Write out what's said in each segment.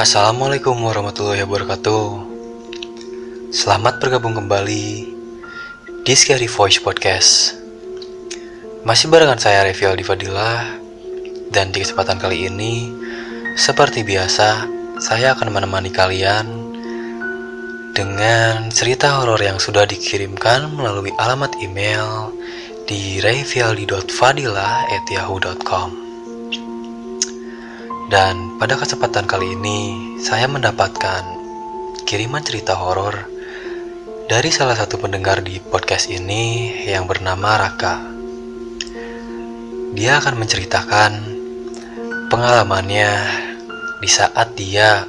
Assalamualaikum warahmatullahi wabarakatuh. Selamat bergabung kembali di Scary Voice Podcast. Masih barengan saya Revial Divadillah Dan di kesempatan kali ini Seperti biasa Saya akan menemani kalian Dengan cerita horor yang sudah dikirimkan melalui alamat email Di revialdi.fadilah.yahoo.com dan pada kesempatan kali ini, saya mendapatkan kiriman cerita horor dari salah satu pendengar di podcast ini yang bernama Raka. Dia akan menceritakan pengalamannya di saat dia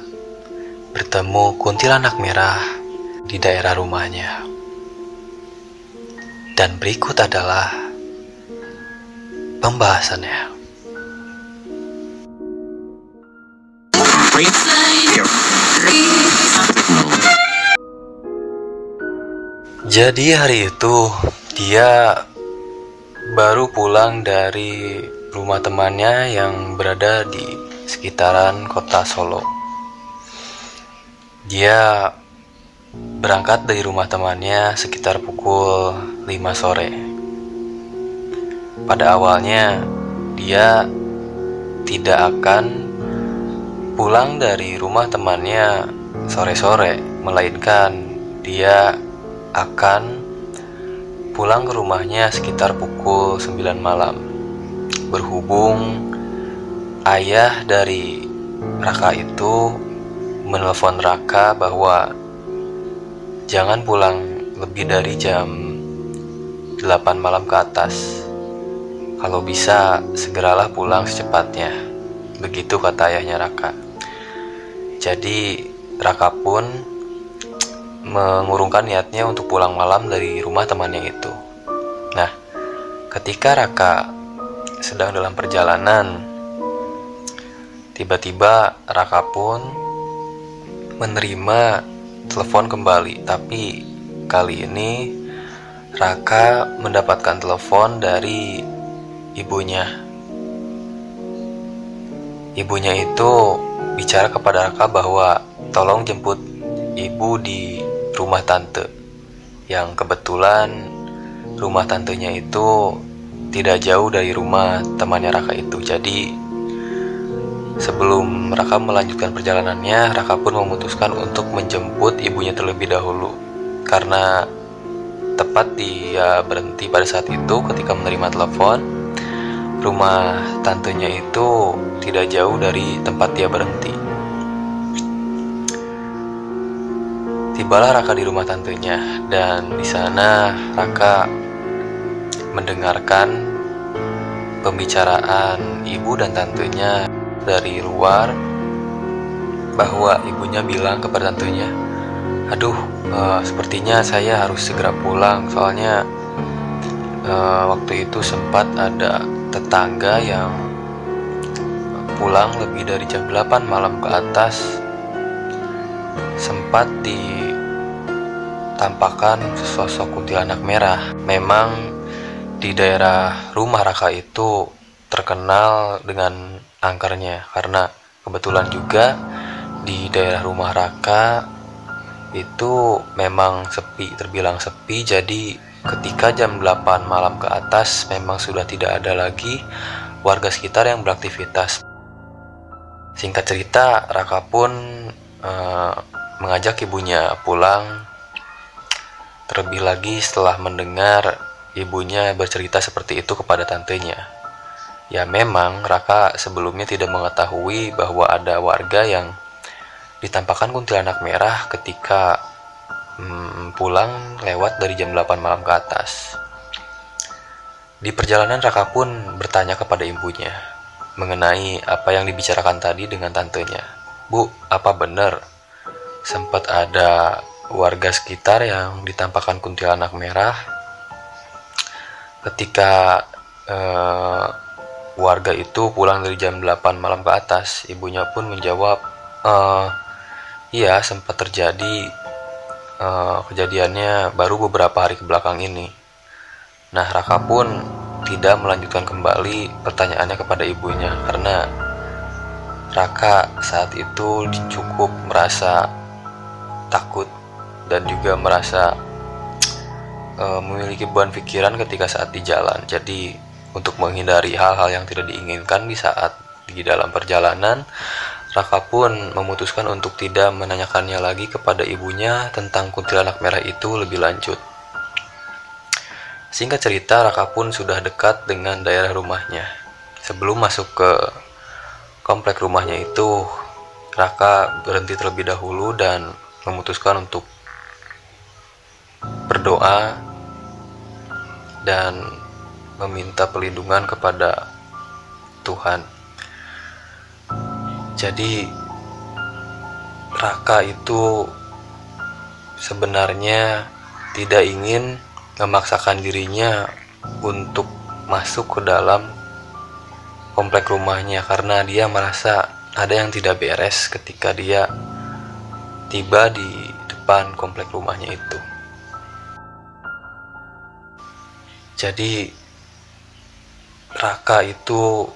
bertemu kuntilanak merah di daerah rumahnya. Dan berikut adalah pembahasannya. Jadi hari itu dia baru pulang dari rumah temannya yang berada di sekitaran kota Solo. Dia berangkat dari rumah temannya sekitar pukul 5 sore. Pada awalnya dia tidak akan pulang dari rumah temannya sore-sore, melainkan dia akan pulang ke rumahnya sekitar pukul 9 malam. Berhubung ayah dari Raka itu menelpon Raka bahwa jangan pulang lebih dari jam 8 malam ke atas. Kalau bisa, segeralah pulang secepatnya. Begitu kata ayahnya Raka. Jadi Raka pun mengurungkan niatnya untuk pulang malam dari rumah temannya itu. Nah, ketika Raka sedang dalam perjalanan, tiba-tiba Raka pun menerima telepon kembali, tapi kali ini Raka mendapatkan telepon dari ibunya. Ibunya itu bicara kepada Raka bahwa tolong jemput ibu di rumah tante yang kebetulan rumah tantenya itu tidak jauh dari rumah temannya Raka itu. Jadi sebelum Raka melanjutkan perjalanannya, Raka pun memutuskan untuk menjemput ibunya terlebih dahulu karena tepat dia berhenti pada saat itu ketika menerima telepon Rumah tantenya itu tidak jauh dari tempat dia berhenti. Tibalah Raka di rumah tantenya dan di sana Raka mendengarkan pembicaraan ibu dan tantenya dari luar bahwa ibunya bilang kepada tantenya, "Aduh, uh, sepertinya saya harus segera pulang soalnya uh, waktu itu sempat ada tetangga yang pulang lebih dari jam 8 malam ke atas sempat ditampakkan sesosok kuntilanak merah. Memang di daerah rumah Raka itu terkenal dengan angkernya karena kebetulan juga di daerah rumah Raka itu memang sepi, terbilang sepi jadi Ketika jam 8 malam ke atas memang sudah tidak ada lagi warga sekitar yang beraktivitas. Singkat cerita, Raka pun uh, mengajak ibunya pulang. Terlebih lagi setelah mendengar ibunya bercerita seperti itu kepada tantenya. Ya memang Raka sebelumnya tidak mengetahui bahwa ada warga yang ditampakkan kuntilanak merah ketika hmm, pulang lewat dari jam 8 malam ke atas. Di perjalanan Raka pun bertanya kepada ibunya mengenai apa yang dibicarakan tadi dengan tantenya. Bu, apa benar sempat ada warga sekitar yang ditampakkan kuntilanak merah ketika eh, warga itu pulang dari jam 8 malam ke atas ibunya pun menjawab eh, iya sempat terjadi uh, kejadiannya baru beberapa hari ke belakang ini. Nah, Raka pun tidak melanjutkan kembali pertanyaannya kepada ibunya karena Raka saat itu cukup merasa takut dan juga merasa uh, memiliki beban pikiran ketika saat di jalan. Jadi untuk menghindari hal-hal yang tidak diinginkan di saat di dalam perjalanan, Raka pun memutuskan untuk tidak menanyakannya lagi kepada ibunya tentang kuntilanak merah itu lebih lanjut. Singkat cerita, Raka pun sudah dekat dengan daerah rumahnya. Sebelum masuk ke komplek rumahnya itu, Raka berhenti terlebih dahulu dan memutuskan untuk berdoa dan meminta pelindungan kepada Tuhan. Jadi Raka itu sebenarnya tidak ingin memaksakan dirinya untuk masuk ke dalam komplek rumahnya karena dia merasa ada yang tidak beres ketika dia tiba di depan komplek rumahnya itu. Jadi Raka itu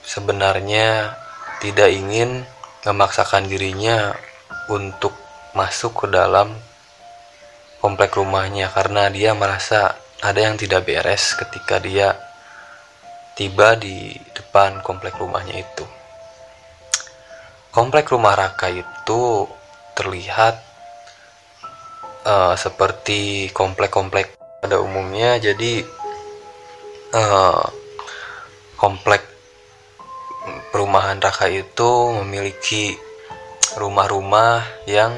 sebenarnya tidak ingin memaksakan dirinya untuk masuk ke dalam komplek rumahnya karena dia merasa ada yang tidak beres ketika dia tiba di depan komplek rumahnya itu. Komplek rumah Raka itu terlihat uh, seperti komplek-komplek pada umumnya, jadi uh, komplek perumahan Raka itu memiliki rumah-rumah yang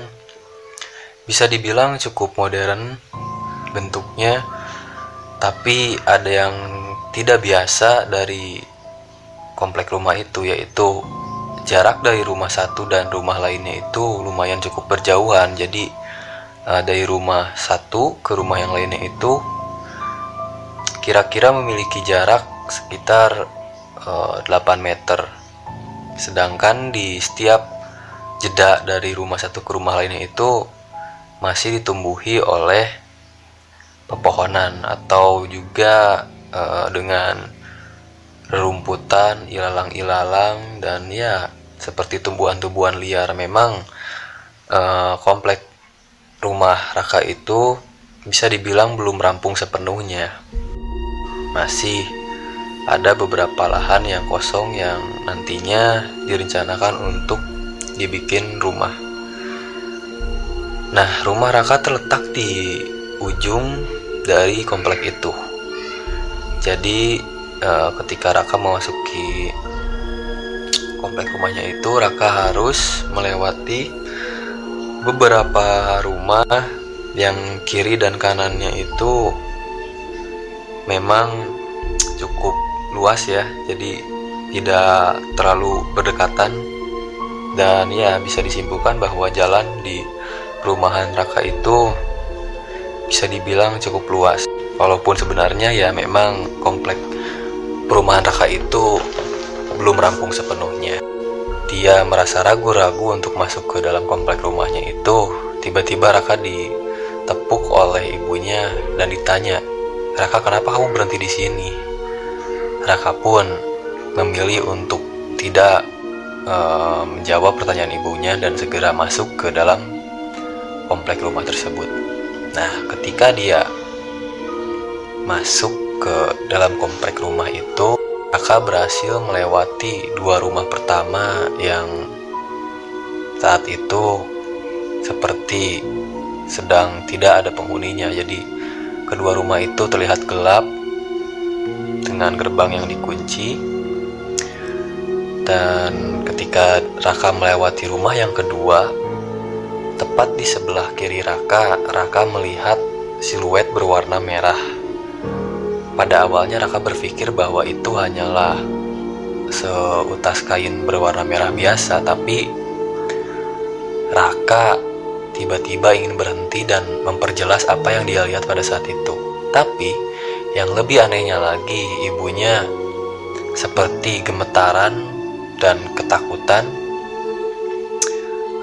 bisa dibilang cukup modern bentuknya tapi ada yang tidak biasa dari komplek rumah itu yaitu jarak dari rumah satu dan rumah lainnya itu lumayan cukup berjauhan. Jadi uh, dari rumah satu ke rumah yang lainnya itu kira-kira memiliki jarak sekitar 8 eh, meter sedangkan di setiap jeda dari rumah satu ke rumah lainnya itu masih ditumbuhi oleh pepohonan atau juga uh, dengan rerumputan, ilalang-ilalang dan ya seperti tumbuhan-tumbuhan liar. Memang uh, komplek rumah Raka itu bisa dibilang belum rampung sepenuhnya. Masih ada beberapa lahan yang kosong yang nantinya direncanakan untuk dibikin rumah. Nah, rumah Raka terletak di ujung dari komplek itu. Jadi, eh, ketika Raka memasuki komplek rumahnya itu, Raka harus melewati beberapa rumah yang kiri dan kanannya itu memang cukup luas ya jadi tidak terlalu berdekatan. Dan ya bisa disimpulkan bahwa jalan di perumahan Raka itu bisa dibilang cukup luas. Walaupun sebenarnya ya memang komplek perumahan Raka itu belum rampung sepenuhnya. Dia merasa ragu-ragu untuk masuk ke dalam komplek rumahnya itu. Tiba-tiba Raka ditepuk oleh ibunya dan ditanya Raka kenapa kamu berhenti di sini Raka pun memilih untuk tidak uh, menjawab pertanyaan ibunya dan segera masuk ke dalam komplek rumah tersebut. Nah, ketika dia masuk ke dalam komplek rumah itu, Raka berhasil melewati dua rumah pertama yang saat itu seperti sedang tidak ada penghuninya. Jadi, kedua rumah itu terlihat gelap dengan gerbang yang dikunci. Dan ketika Raka melewati rumah yang kedua tepat di sebelah kiri Raka Raka melihat siluet berwarna merah. Pada awalnya Raka berpikir bahwa itu hanyalah seutas kain berwarna merah biasa tapi Raka tiba-tiba ingin berhenti dan memperjelas apa yang dia lihat pada saat itu. Tapi yang lebih anehnya lagi, ibunya seperti gemetaran dan ketakutan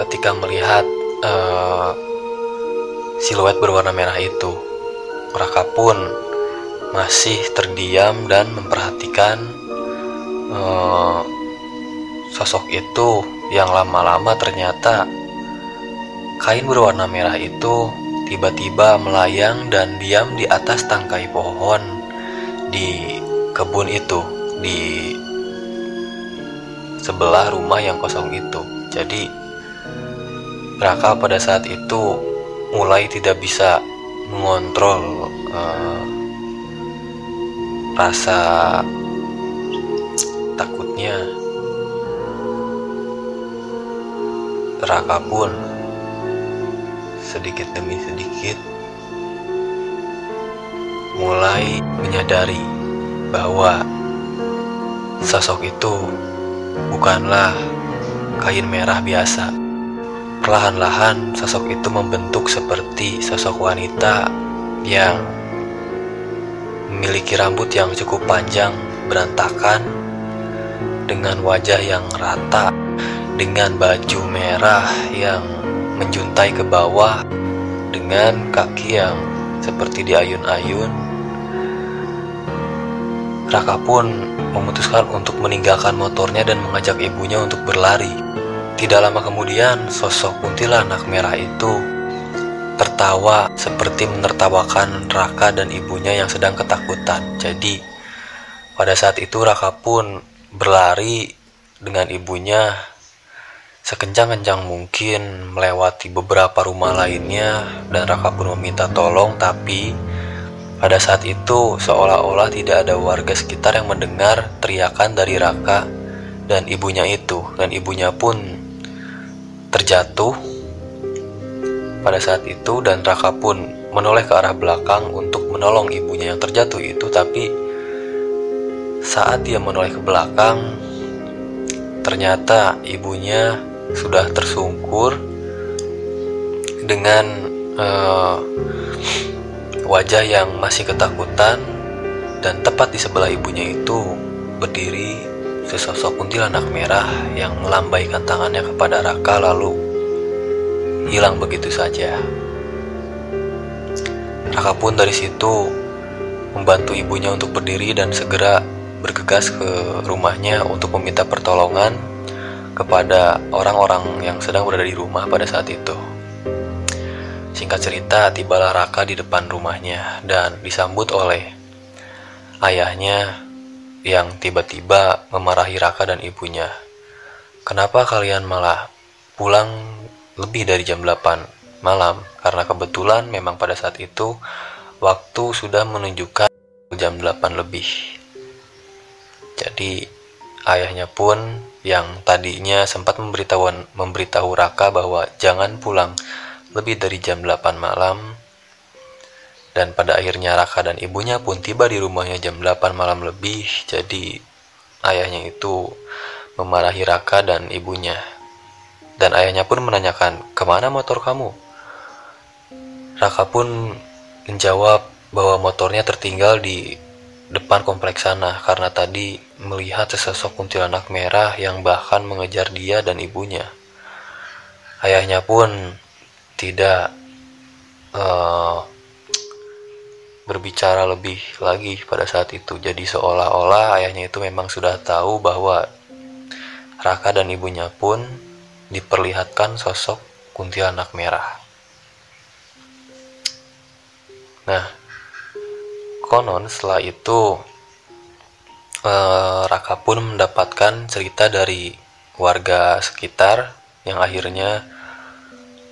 ketika melihat uh, siluet berwarna merah itu. Raka pun masih terdiam dan memperhatikan uh, sosok itu yang lama-lama ternyata kain berwarna merah itu tiba-tiba melayang dan diam di atas tangkai pohon di kebun itu di sebelah rumah yang kosong itu. Jadi Raka pada saat itu mulai tidak bisa mengontrol uh, rasa takutnya. Raka pun sedikit demi sedikit mulai menyadari bahwa sosok itu bukanlah kain merah biasa. Perlahan-lahan sosok itu membentuk seperti sosok wanita yang memiliki rambut yang cukup panjang, berantakan, dengan wajah yang rata, dengan baju merah yang menjuntai ke bawah, dengan kaki yang seperti diayun-ayun. Raka pun memutuskan untuk meninggalkan motornya dan mengajak ibunya untuk berlari. Tidak lama kemudian, sosok kuntilanak merah itu tertawa seperti menertawakan Raka dan ibunya yang sedang ketakutan. Jadi, pada saat itu Raka pun berlari dengan ibunya sekencang-kencang mungkin melewati beberapa rumah lainnya dan Raka pun meminta tolong tapi pada saat itu, seolah-olah tidak ada warga sekitar yang mendengar teriakan dari Raka dan ibunya itu, dan ibunya pun terjatuh pada saat itu, dan Raka pun menoleh ke arah belakang untuk menolong ibunya yang terjatuh itu. Tapi saat dia menoleh ke belakang, ternyata ibunya sudah tersungkur dengan uh, Wajah yang masih ketakutan dan tepat di sebelah ibunya itu berdiri sesosok kuntilanak merah yang melambaikan tangannya kepada Raka lalu hilang begitu saja. Raka pun dari situ membantu ibunya untuk berdiri dan segera bergegas ke rumahnya untuk meminta pertolongan kepada orang-orang yang sedang berada di rumah pada saat itu. Singkat cerita, tibalah Raka di depan rumahnya dan disambut oleh ayahnya yang tiba-tiba memarahi Raka dan ibunya. Kenapa kalian malah pulang lebih dari jam 8 malam? Karena kebetulan memang pada saat itu waktu sudah menunjukkan jam 8 lebih. Jadi ayahnya pun yang tadinya sempat memberitahu memberitahu Raka bahwa jangan pulang lebih dari jam 8 malam. Dan pada akhirnya Raka dan ibunya pun tiba di rumahnya jam 8 malam lebih. Jadi ayahnya itu memarahi Raka dan ibunya. Dan ayahnya pun menanyakan ke mana motor kamu? Raka pun menjawab bahwa motornya tertinggal di depan kompleks sana karena tadi melihat sesosok kuntilanak merah yang bahkan mengejar dia dan ibunya. Ayahnya pun tidak uh, berbicara lebih lagi pada saat itu. Jadi seolah-olah ayahnya itu memang sudah tahu bahwa Raka dan ibunya pun diperlihatkan sosok kuntilanak merah. Nah, konon setelah itu Raka pun mendapatkan cerita dari warga sekitar yang akhirnya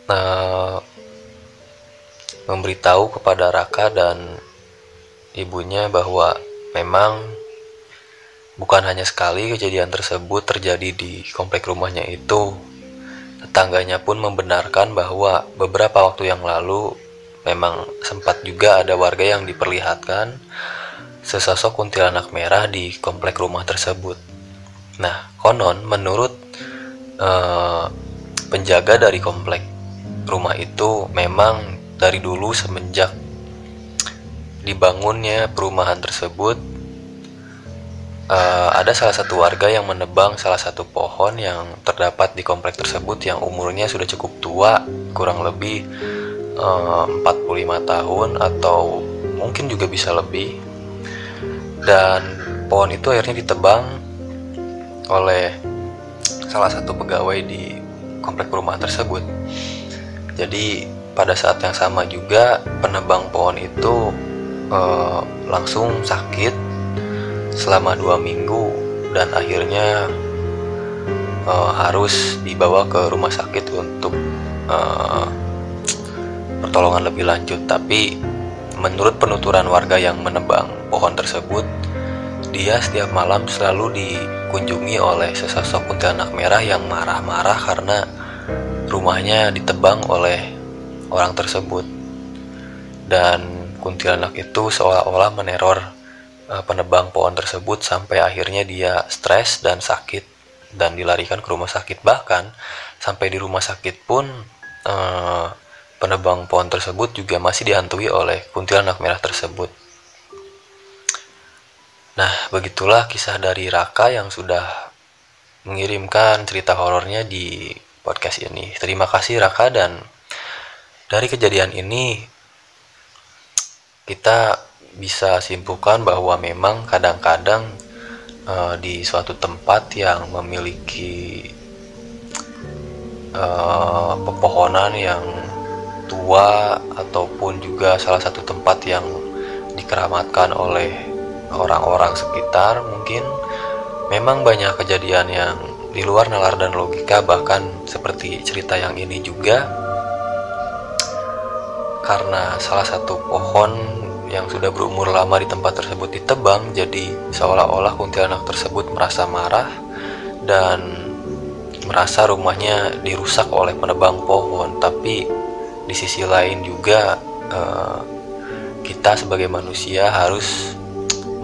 uh, memberitahu kepada Raka dan ibunya bahwa memang bukan hanya sekali kejadian tersebut terjadi di komplek rumahnya itu. Tetangganya pun membenarkan bahwa beberapa waktu yang lalu memang sempat juga ada warga yang diperlihatkan sesosok kuntilanak merah di komplek rumah tersebut. Nah, konon menurut uh, penjaga dari komplek rumah itu memang dari dulu semenjak dibangunnya perumahan tersebut uh, ada salah satu warga yang menebang salah satu pohon yang terdapat di komplek tersebut yang umurnya sudah cukup tua kurang lebih eh, uh, 45 tahun atau mungkin juga bisa lebih dan pohon itu akhirnya ditebang oleh salah satu pegawai di komplek perumahan tersebut. Jadi pada saat yang sama juga penebang pohon itu uh, langsung sakit selama dua minggu dan akhirnya uh, harus dibawa ke rumah sakit untuk uh, pertolongan lebih lanjut. Tapi menurut penuturan warga yang menebang pohon tersebut, dia setiap malam selalu dikunjungi oleh sesosok kuntilanak merah yang marah-marah karena rumahnya ditebang oleh orang tersebut. Dan kuntilanak itu seolah-olah meneror uh, penebang pohon tersebut sampai akhirnya dia stres dan sakit dan dilarikan ke rumah sakit. Bahkan sampai di rumah sakit pun uh, penebang pohon tersebut juga masih dihantui oleh kuntilanak merah tersebut. Nah, begitulah kisah dari Raka yang sudah mengirimkan cerita horornya di podcast ini. Terima kasih Raka dan dari kejadian ini kita bisa simpulkan bahwa memang kadang-kadang uh, di suatu tempat yang memiliki uh, pepohonan yang tua ataupun juga salah satu tempat yang dikeramatkan oleh orang-orang sekitar mungkin memang banyak kejadian yang di luar nalar dan logika bahkan seperti cerita yang ini juga. Karena salah satu pohon yang sudah berumur lama di tempat tersebut ditebang jadi seolah-olah kuntilanak tersebut merasa marah dan merasa rumahnya dirusak oleh penebang pohon. Tapi di sisi lain juga eh, kita sebagai manusia harus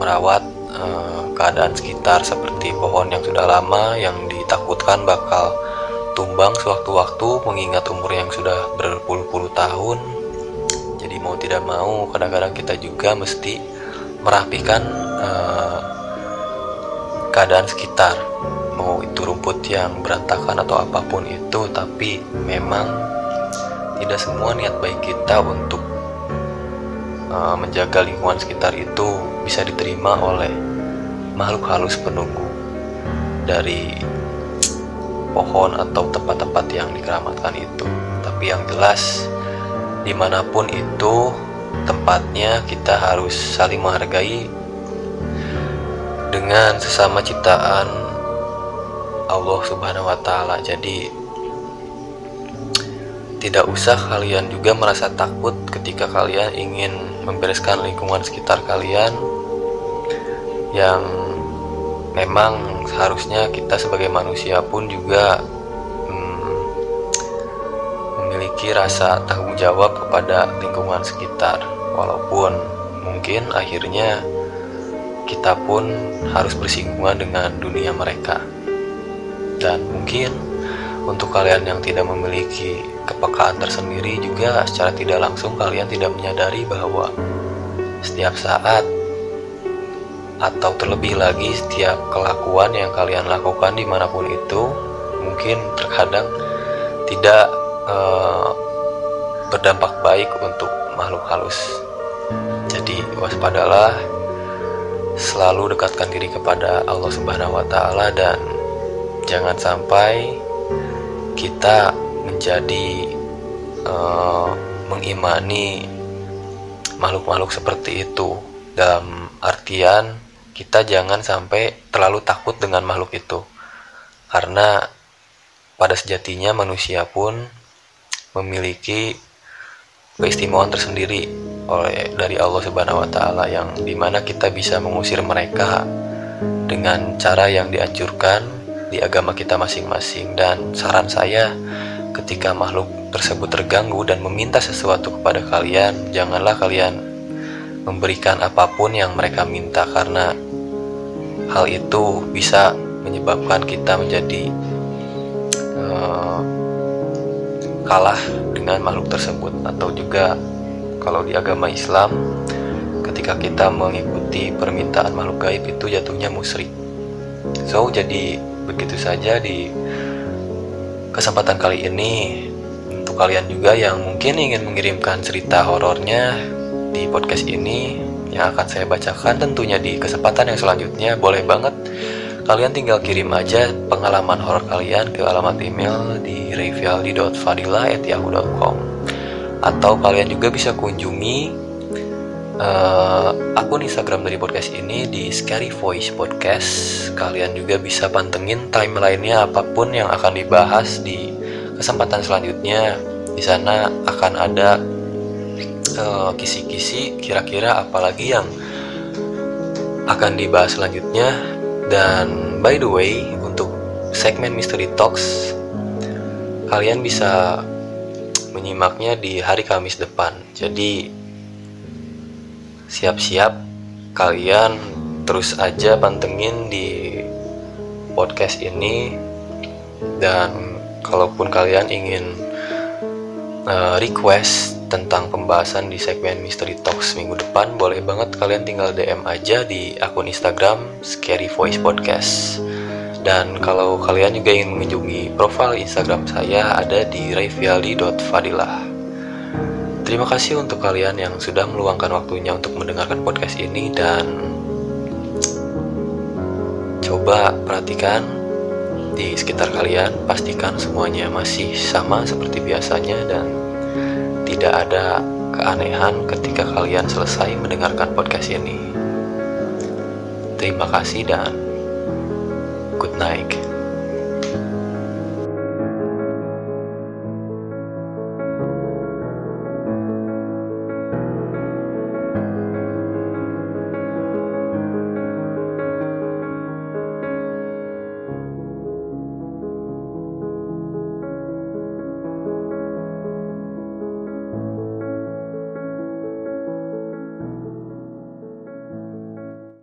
merawat eh, keadaan sekitar seperti pohon yang sudah lama yang ditakutkan bakal tumbang sewaktu-waktu mengingat umur yang sudah berpuluh-puluh tahun. Jadi mau tidak mau kadang-kadang kita juga mesti merapikan uh, keadaan sekitar. Mau itu rumput yang berantakan atau apa pun itu tapi memang tidak semua niat baik kita untuk uh, menjaga lingkungan sekitar itu bisa diterima oleh makhluk halus penunggu dari pohon atau tempat-tempat yang dikeramatkan itu tapi yang jelas di mana pun itu tempatnya kita harus saling menghargai dengan sesama ciptaan Allah Subhanahu wa taala. Jadi tidak usah kalian juga merasa takut ketika kalian ingin membereskan lingkungan sekitar kalian yang memang seharusnya kita sebagai manusia pun juga memiliki rasa tanggung jawab kepada lingkungan sekitar, walaupun mungkin akhirnya kita pun harus bersinggungan dengan dunia mereka. Dan mungkin untuk kalian yang tidak memiliki kepekaan tersendiri juga secara tidak langsung kalian tidak menyadari bahwa setiap saat atau terlebih lagi setiap kelakuan yang kalian lakukan di mana pun itu mungkin terkadang tidak uh, berdampak baik untuk makhluk halus. Jadi waspadalah, selalu dekatkan diri kepada Allah Subhanahu wa taala dan jangan sampai kita menjadi uh, mengimani makhluk-makhluk seperti itu. Dalam artian kita jangan sampai terlalu takut dengan makhluk itu. Karena pada sejatinya manusia pun memiliki keistimewaan tersendiri oleh dari Allah Subhanahu wa taala yang di mana kita bisa mengusir mereka dengan cara yang dianjurkan di agama kita masing-masing dan saran saya ketika makhluk tersebut terganggu dan meminta sesuatu kepada kalian janganlah kalian memberikan apa pun yang mereka minta karena hal itu bisa menyebabkan kita menjadi uh, kalah dengan makhluk tersebut atau juga kalau di agama Islam ketika kita mengikuti permintaan makhluk gaib itu jatuhnya musyrik. So jadi begitu saja di kesempatan kali ini. Untuk kalian juga yang mungkin ingin mengirimkan cerita horornya di podcast ini yang akan saya bacakan tentunya di kesempatan yang selanjutnya boleh banget. Kalian tinggal kirim aja pengalaman horor kalian ke alamat email di revialdi.fadila@yahoo.com atau kalian juga bisa kunjungi uh, akun Instagram dari podcast ini di Scary Voice Podcast. Kalian juga bisa pantengin timelinenya apa pun yang akan dibahas di kesempatan selanjutnya. Di sana akan ada kisi kisi-kisi kira-kira apalagi yang akan dibahas selanjutnya dan by the way untuk segmen Mystery Talks kalian bisa menyimaknya di hari Kamis depan jadi siap-siap kalian terus aja pantengin di podcast ini dan kalaupun kalian ingin uh, request tentang pembahasan di segmen Mystery Talks minggu depan, boleh banget kalian tinggal DM aja di akun Instagram Scary Voice Podcast. Dan kalau kalian juga ingin mengunjungi profil Instagram saya ada di rayfialdi.fadilah. Terima kasih untuk kalian yang sudah meluangkan waktunya untuk mendengarkan podcast ini dan coba perhatikan di sekitar kalian, pastikan semuanya masih sama seperti biasanya dan tidak ada keanehan ketika kalian selesai mendengarkan podcast ini. Terima kasih dan good night.